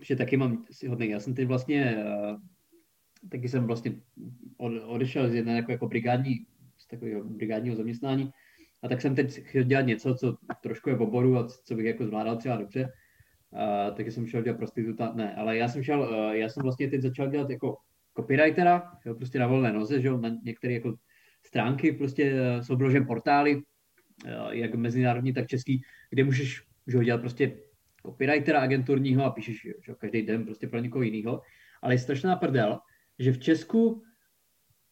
že taky mám si hodně, já jsem teď vlastně, uh, taky jsem vlastně odešel z jedné jako, jako brigádní, z takového brigádního zaměstnání a tak jsem teď chtěl dělat něco, co trošku je v oboru a co bych jako zvládal třeba dobře. Uh, jsem šel dělat prostituta, ne, ale já jsem šel, uh, já jsem vlastně teď začal dělat jako copywritera, jo, prostě na volné noze, že jo, na některé jako stránky, prostě uh, vložen portály, uh, jak mezinárodní, tak český, kde můžeš že ho, dělat prostě copywritera agenturního a píšeš že, každý den prostě pro někoho jiného. Ale je strašná prdel, že v Česku,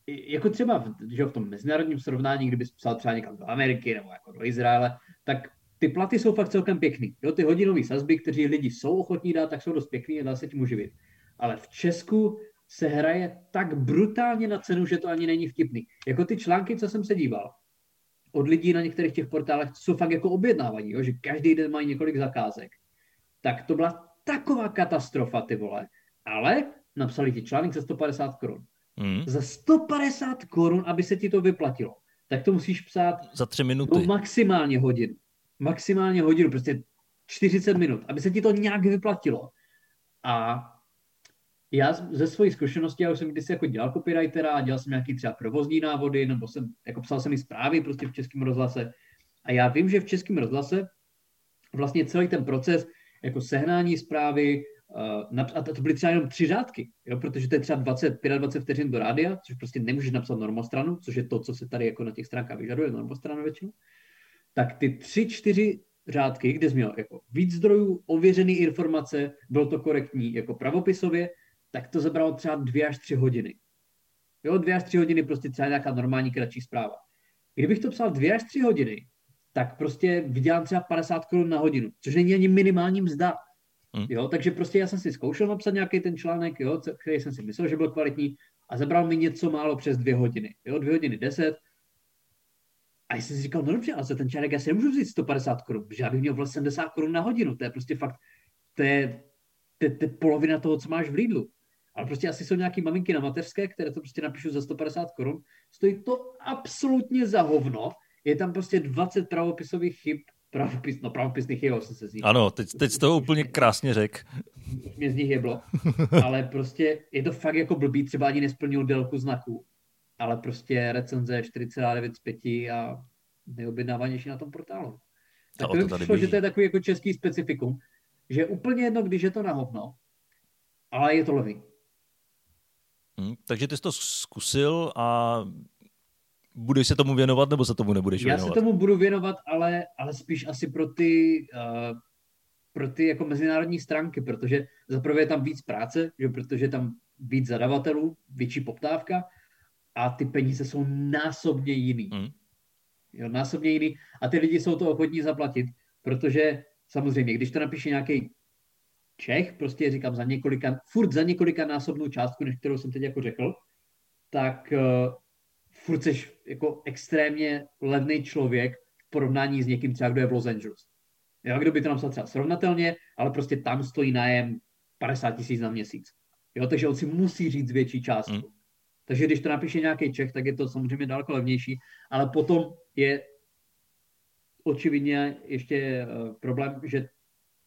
jako třeba v, že v tom mezinárodním srovnání, kdyby psal třeba někam do Ameriky nebo jako do Izraele, tak ty platy jsou fakt celkem pěkný. Jo, ty hodinové sazby, kteří lidi jsou ochotní dát, tak jsou dost pěkný a dá se tím uživit. Ale v Česku se hraje tak brutálně na cenu, že to ani není vtipný. Jako ty články, co jsem se díval, od lidí na některých těch portálech, jsou fakt jako objednávaní, jo, že každý den mají několik zakázek. Tak to byla taková katastrofa, ty vole. Ale napsali ti článek za 150 korun. Mm. Za 150 korun, aby se ti to vyplatilo, tak to musíš psát za tři minuty. No, maximálně hodinu. Maximálně hodinu, prostě 40 minut, aby se ti to nějak vyplatilo. A já ze své zkušenosti, já už jsem kdysi jako dělal copywritera dělal jsem nějaký třeba provozní návody, nebo jsem, jako psal jsem i zprávy prostě v českém rozhlase. A já vím, že v českém rozhlase vlastně celý ten proces jako sehnání zprávy, uh, a to byly třeba jenom tři řádky, jo, protože to je třeba 20, 25 vteřin do rádia, což prostě nemůžeš napsat normostranu, což je to, co se tady jako na těch stránkách vyžaduje, normostrana většinou. Tak ty tři, čtyři řádky, kde jsi měl jako víc zdrojů, ověřené informace, bylo to korektní jako pravopisově, tak to zabralo třeba dvě až tři hodiny. Jo, dvě až tři hodiny prostě třeba nějaká normální kratší zpráva. Kdybych to psal dvě až tři hodiny, tak prostě vydělám třeba 50 korun na hodinu, což není ani minimální mzda. Hmm. Jo, takže prostě já jsem si zkoušel napsat nějaký ten článek, jo, který jsem si myslel, že byl kvalitní a zabral mi něco málo přes dvě hodiny. Jo, dvě hodiny deset. A já jsem si říkal, no dobře, ale za ten článek já si nemůžu vzít 150 korun, protože já bych měl vlastně 70 korun na hodinu. To je prostě fakt, to je, to, je, to je polovina toho, co máš v Lidlu. Ale prostě asi jsou nějaký maminky na mateřské, které to prostě napíšu za 150 korun. Stojí to absolutně za hovno. Je tam prostě 20 pravopisových chyb, pravopis, no pravopisných chyb, jsem se z nich. Ano, teď, teď to úplně krásně řek. Mě z nich jeblo. Ale prostě je to fakt jako blbý, třeba ani nesplnil délku znaků. Ale prostě recenze 4,9 z 5 a nejobjednávanější na tom portálu. Tak to, to mi přišlo, že to je takový jako český specifikum, že je úplně jedno, když je to na hovno, ale je to levý. Hmm, takže ty jsi to zkusil a budeš se tomu věnovat, nebo se tomu nebudeš věnovat? Já se tomu budu věnovat, ale, ale spíš asi pro ty, uh, pro ty jako mezinárodní stránky, protože zaprvé je tam víc práce, že, protože je tam víc zadavatelů, větší poptávka a ty peníze jsou násobně jiný. Hmm. Jo, násobně jiný a ty lidi jsou to ochotní zaplatit, protože samozřejmě, když to napíše nějaký Čech, prostě říkám za několika, furt za několika násobnou částku, než kterou jsem teď jako řekl, tak uh, furt jsi jako extrémně levný člověk v porovnání s někým třeba, kdo je v Los Angeles. Jo, kdo by to napsal třeba srovnatelně, ale prostě tam stojí nájem 50 tisíc na měsíc. Jo, takže on si musí říct větší částku. Hmm. Takže když to napíše nějaký Čech, tak je to samozřejmě daleko levnější, ale potom je očividně ještě uh, problém, že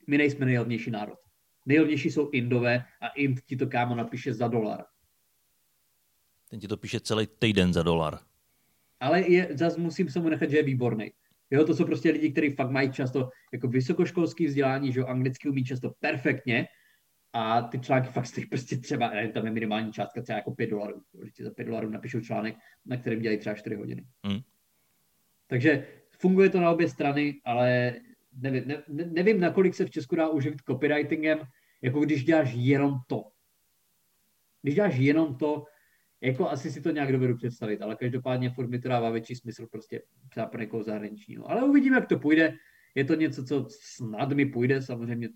my nejsme nejlevnější národ. Nejlevnější jsou Indové a Ind ti to kámo napíše za dolar. Ten ti to píše celý týden za dolar. Ale je, zase musím se mu nechat, že je výborný. Jo, to jsou prostě lidi, kteří fakt mají často jako vysokoškolský vzdělání, že jo, anglicky umí často perfektně a ty články fakt stojí prostě třeba, ne, tam je minimální částka třeba jako 5 dolarů. Že za 5 dolarů napíšou článek, na kterém dělají třeba 4 hodiny. Hmm. Takže funguje to na obě strany, ale nevím, ne, nevím, nakolik se v Česku dá uživit copywritingem, jako když děláš jenom to. Když děláš jenom to, jako asi si to nějak dovedu představit, ale každopádně furt mi to dává větší smysl prostě třeba pro někoho zahraničního. Ale uvidíme, jak to půjde. Je to něco, co snad mi půjde, samozřejmě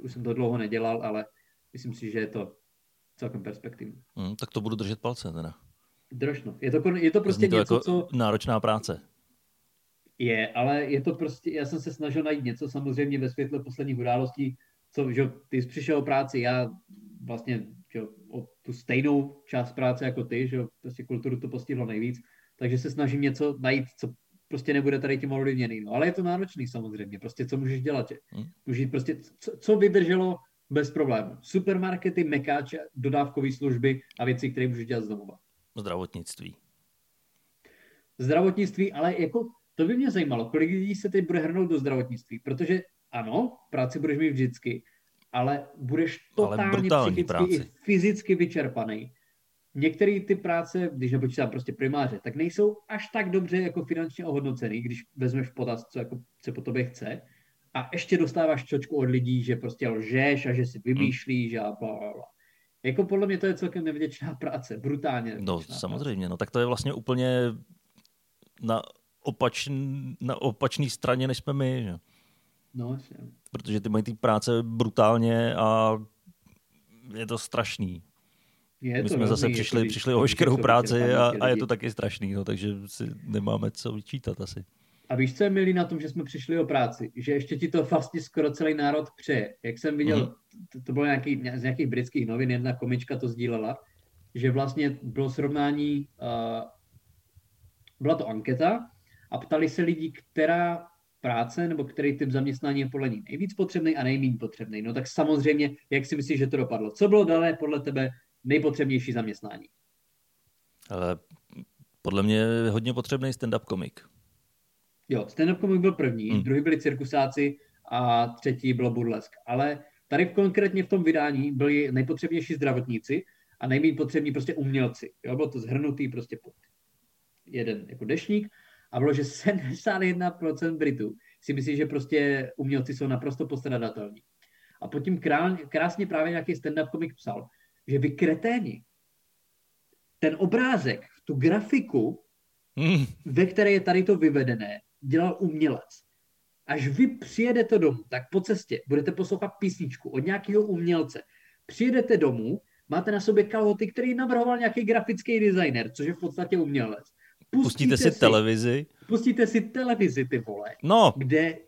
už jsem to dlouho nedělal, ale myslím si, že je to celkem perspektivní. Hmm, tak to budu držet palce teda. Drožno. Je to, je to prostě to něco, jako co... náročná práce. Je, ale je to prostě, já jsem se snažil najít něco samozřejmě ve světle posledních událostí, co, že ty jsi přišel o práci, já vlastně že, o tu stejnou část práce jako ty, že prostě kulturu to postihlo nejvíc, takže se snažím něco najít, co prostě nebude tady tím ovlivněný. No, ale je to náročný samozřejmě, prostě co můžeš dělat, že? Hmm. Můžeš prostě, co, co vydrželo bez problému. Supermarkety, mekáče, dodávkové služby a věci, které můžeš dělat z domova. Zdravotnictví. Zdravotnictví, ale jako to by mě zajímalo, kolik lidí se teď bude hrnout do zdravotnictví, protože ano, práci budeš mít vždycky, ale budeš totálně ale psychicky práci. i fyzicky vyčerpaný. Některé ty práce, když nepočítám prostě primáře, tak nejsou až tak dobře jako finančně ohodnocený, když vezmeš potaz, co jako se po tobě chce. A ještě dostáváš čočku od lidí, že prostě lžeš a že si vymýšlíš a bla, bla, bla. Jako podle mě to je celkem nevděčná práce, brutálně No samozřejmě, práce. no tak to je vlastně úplně na, opačn, na opačné straně, než jsme my. Že? No, jasně. Protože ty mají ty práce brutálně a je to strašný. Je My to jsme zase přišli, přišli o veškerou práci a, a je to taky strašný, no, takže si nemáme co vyčítat asi. A víš, co je milý na tom, že jsme přišli o práci? Že ještě ti to vlastně skoro celý národ přeje. Jak jsem viděl, mm-hmm. to, to bylo nějaký, z nějakých britských novin, jedna komička to sdílela, že vlastně bylo srovnání, uh, byla to anketa a ptali se lidí, která práce nebo který typ zaměstnání je podle ní nejvíc potřebný a nejméně potřebný. No tak samozřejmě, jak si myslíš, že to dopadlo? Co bylo dané podle tebe nejpotřebnější zaměstnání? Ale podle mě je hodně potřebný stand-up komik. Jo, stand-up komik byl první, hmm. druhý byli cirkusáci a třetí bylo burlesk. Ale tady konkrétně v tom vydání byli nejpotřebnější zdravotníci a nejméně potřební prostě umělci. Jo, bylo to zhrnutý prostě pod jeden jako dešník a bylo, že 71% Britů si myslí, že prostě umělci jsou naprosto postradatelní. A potom krásně právě nějaký stand-up komik psal, že vy kreténi, ten obrázek, tu grafiku, mm. ve které je tady to vyvedené, dělal umělec. Až vy přijedete domů, tak po cestě budete poslouchat písničku od nějakého umělce. Přijedete domů, máte na sobě kalhoty, který navrhoval nějaký grafický designer, což je v podstatě umělec. Pustíte, si, si televizi. Pustíte si televizi, ty vole. No. Kde,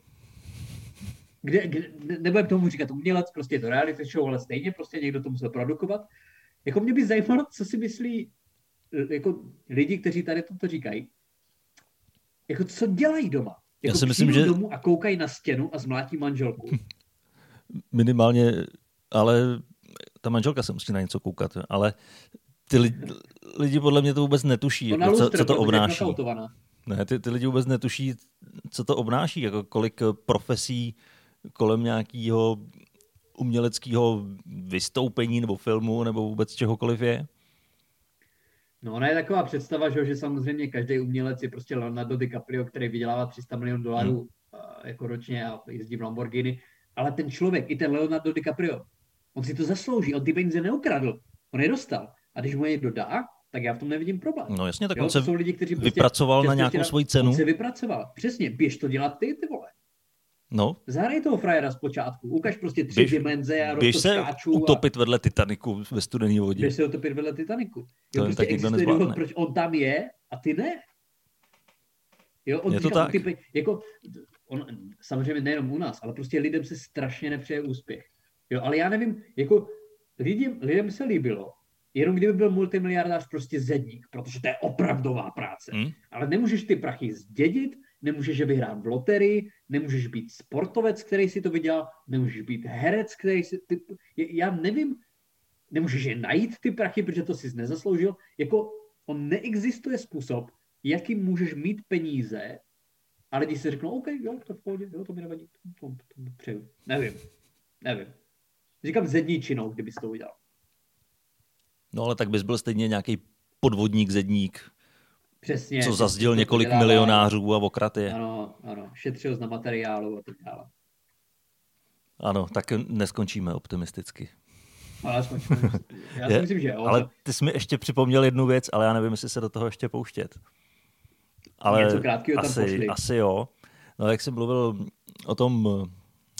kde, kde nebudem tomu říkat umělec, prostě je to reality show, ale stejně prostě někdo to musel produkovat. Jako mě by zajímalo, co si myslí jako lidi, kteří tady toto říkají. Jako co dělají doma? Jako Já si myslím, že... domů a koukají na stěnu a zmlátí manželku. Minimálně, ale ta manželka se musí na něco koukat, ale ty lidi, lidi podle mě to vůbec netuší, jako, co, co to obnáší. Ne, ty, ty lidi vůbec netuší, co to obnáší, jako kolik profesí kolem nějakého uměleckého vystoupení nebo filmu nebo vůbec čehokoliv je. No ona je taková představa, že, že samozřejmě každý umělec je prostě Leonardo DiCaprio, který vydělává 300 milionů dolarů hmm. jako ročně a jezdí v Lamborghini, ale ten člověk, i ten Leonardo DiCaprio, on si to zaslouží, on ty peníze neukradl, on je dostal. A když mu je někdo dá, tak já v tom nevidím problém. No jasně, tak jo, on se jsou lidi, kteří prostě vypracoval na nějakou svoji cenu. On se vypracoval, přesně, běž to dělat ty, ty vole. No. Zahraj toho frajera zpočátku, ukaž prostě tři běž, dimenze a Běž se utopit a... vedle Titaniku ve studené vodě. Běž se utopit vedle Titaniku. Jo, to prostě existuje důvod, proč on tam je a ty ne. Jo, on je to tak. Typy, jako, on, samozřejmě nejenom u nás, ale prostě lidem se strašně nepřeje úspěch. Jo, ale já nevím, jako lidem, lidem se líbilo, jenom kdyby byl multimiliardář prostě zedník, protože to je opravdová práce. Hmm. Ale nemůžeš ty prachy zdědit, nemůžeš vyhrát v loterii, nemůžeš být sportovec, který si to vydělal, nemůžeš být herec, který si... Ty, já nevím, nemůžeš je najít ty prachy, protože to si nezasloužil. Jako on neexistuje způsob, jakým můžeš mít peníze a lidi si řeknou, OK, jo, to v pohodě, jo, to mi nevadí, to, to, to přeju. Nevím, nevím. Říkám zedničinou, kdybys to udělal. No ale tak bys byl stejně nějaký podvodník, zedník, Přesně. Co zazděl několik vydává. milionářů a okrat je. Ano, ano. Šetřil na materiálu a tak dále. Ano, tak neskončíme optimisticky. Ale. Já si myslím, že jo. Ale ty jsi mi ještě připomněl jednu věc, ale já nevím, jestli se do toho ještě pouštět. Ale Něco krátkého tam asi, pošli. asi jo. No, jak jsem mluvil o tom,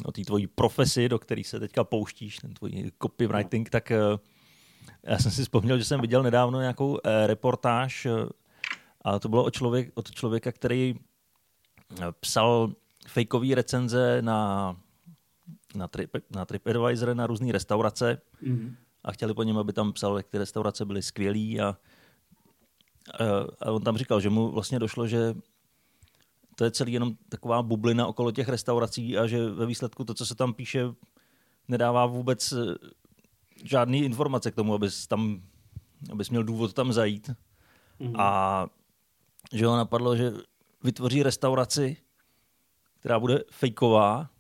o té tvojí profesi, do které se teďka pouštíš, ten tvůj copywriting, no. tak eh, já jsem si vzpomněl, že jsem viděl nedávno nějakou eh, reportáž eh, a to bylo od, člověk, od člověka, který eh, psal fejkové recenze na, na, trip, na TripAdvisor na různé restaurace mm-hmm. a chtěli po něm, aby tam psal, jak ty restaurace byly skvělý a, a, a on tam říkal, že mu vlastně došlo, že to je celý jenom taková bublina okolo těch restaurací a že ve výsledku to, co se tam píše, nedává vůbec eh, žádný informace k tomu, abys tam abys měl důvod tam zajít Mm. A že ho napadlo, že vytvoří restauraci, která bude fejková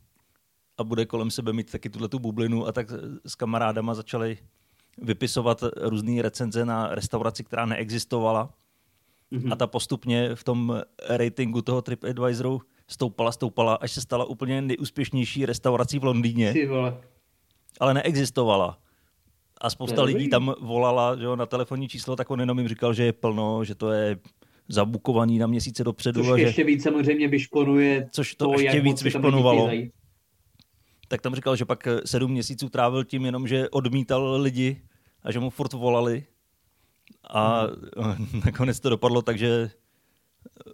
a bude kolem sebe mít taky tuhle tu bublinu a tak s kamarádama začali vypisovat různé recenze na restauraci, která neexistovala. Mm-hmm. A ta postupně v tom ratingu toho TripAdvisoru stoupala, stoupala, až se stala úplně nejúspěšnější restaurací v Londýně. Ale neexistovala. A spousta lidí tam volala že jo, na telefonní číslo, tak on jenom jim říkal, že je plno, že to je zabukovaný na měsíce dopředu. Což a ještě že... víc samozřejmě vyšponuje Což to, to ještě víc vyšponovalo. Tak tam říkal, že pak sedm měsíců trávil tím jenom, že odmítal lidi a že mu furt volali. A hmm. nakonec to dopadlo tak, že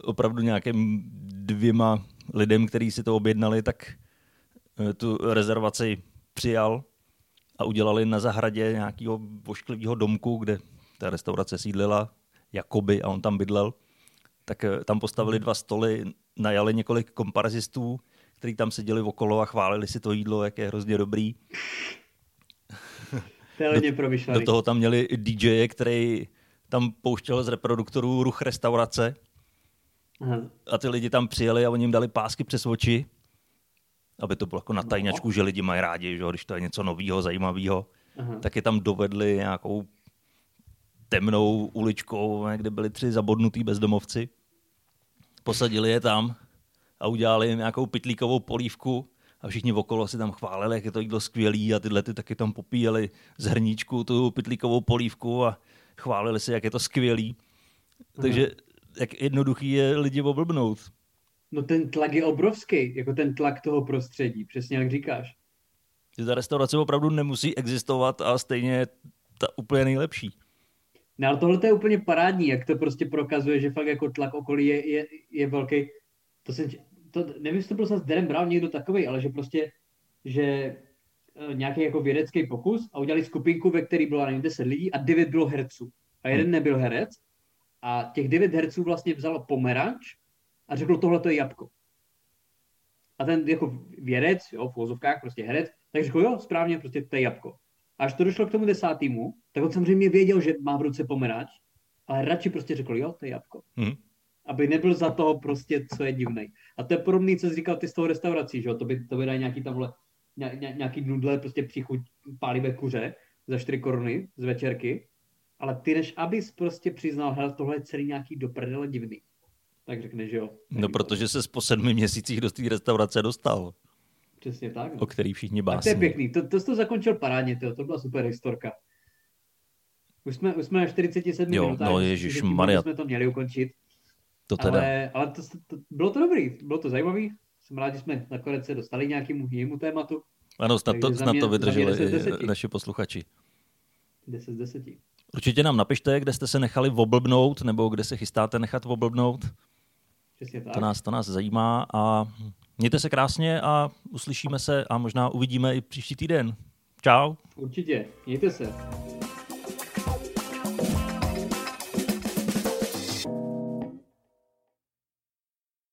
opravdu nějakým dvěma lidem, kteří si to objednali, tak eh, tu rezervaci přijal a udělali na zahradě nějakého vošklivého domku, kde ta restaurace sídlila, jakoby, a on tam bydlel. Tak eh, tam postavili dva stoly, najali několik komparazistů, kteří tam seděli okolo a chválili si to jídlo, jak je hrozně dobrý. do, do toho tam měli DJ, který tam pouštěl z reproduktorů ruch restaurace. Aha. A ty lidi tam přijeli a oni jim dali pásky přes oči aby to bylo jako na tajňačku, no. že lidi mají rádi, že když to je něco nového, zajímavého, tak je tam dovedli nějakou temnou uličkou, kde byli tři zabodnutí bezdomovci. Posadili je tam a udělali jim nějakou pitlíkovou polívku a všichni okolo si tam chválili, jak je to jídlo skvělý a tyhle ty taky tam popíjeli z hrníčku tu pitlíkovou polívku a chválili si, jak je to skvělý. Takže jak jednoduchý je lidi oblbnout. No ten tlak je obrovský, jako ten tlak toho prostředí, přesně jak říkáš. Že ta restaurace opravdu nemusí existovat a stejně je ta úplně nejlepší. No ale tohle je úplně parádní, jak to prostě prokazuje, že fakt jako tlak okolí je, je, je velký. To jsem, to, nevím, jestli to byl zase Darren Brown někdo takový, ale že prostě, že e, nějaký jako vědecký pokus a udělali skupinku, ve které bylo nevím, 10 lidí a 9 bylo herců. A jeden hmm. nebyl herec a těch 9 herců vlastně vzalo pomeranč a řekl, tohle to je jabko. A ten jako vědec, jo, v vozovkách, prostě herec, tak řekl, jo, správně, prostě to je jabko. A až to došlo k tomu desátýmu, tak on samozřejmě věděl, že má v ruce pomeráč, ale radši prostě řekl, jo, to je jabko. Hmm. Aby nebyl za toho prostě, co je divný. A to je podobný, co jsi říkal ty z toho restaurací, že jo, to by, to by dají nějaký tamhle, ně, nějaký nudle, prostě příchuť pálivé kuře za 4 koruny z večerky, ale ty než abys prostě přiznal, hele, tohle je celý nějaký do prdele divný tak řekne, že jo. No, protože se po sedmi měsících do té restaurace dostal. Přesně tak. No. O který všichni básní. A to je pěkný, to, to jsi to zakončil parádně, to, to byla super historka. Už jsme, už jsme na 47 jo, minutách. No ježiš, Maria. jsme to měli ukončit. To teda. Ale, ale to, to, bylo to dobrý, bylo to zajímavý. Jsem rád, že jsme nakonec se dostali nějakému jinému tématu. Ano, snad to, snad mě, to vydrželi naši posluchači. 10 z 10. Určitě nám napište, kde jste se nechali voblbnout, nebo kde se chystáte nechat voblbnout. Přesně tak. To nás, to nás zajímá a mějte se krásně a uslyšíme se a možná uvidíme i příští týden. Čau. Určitě, mějte se.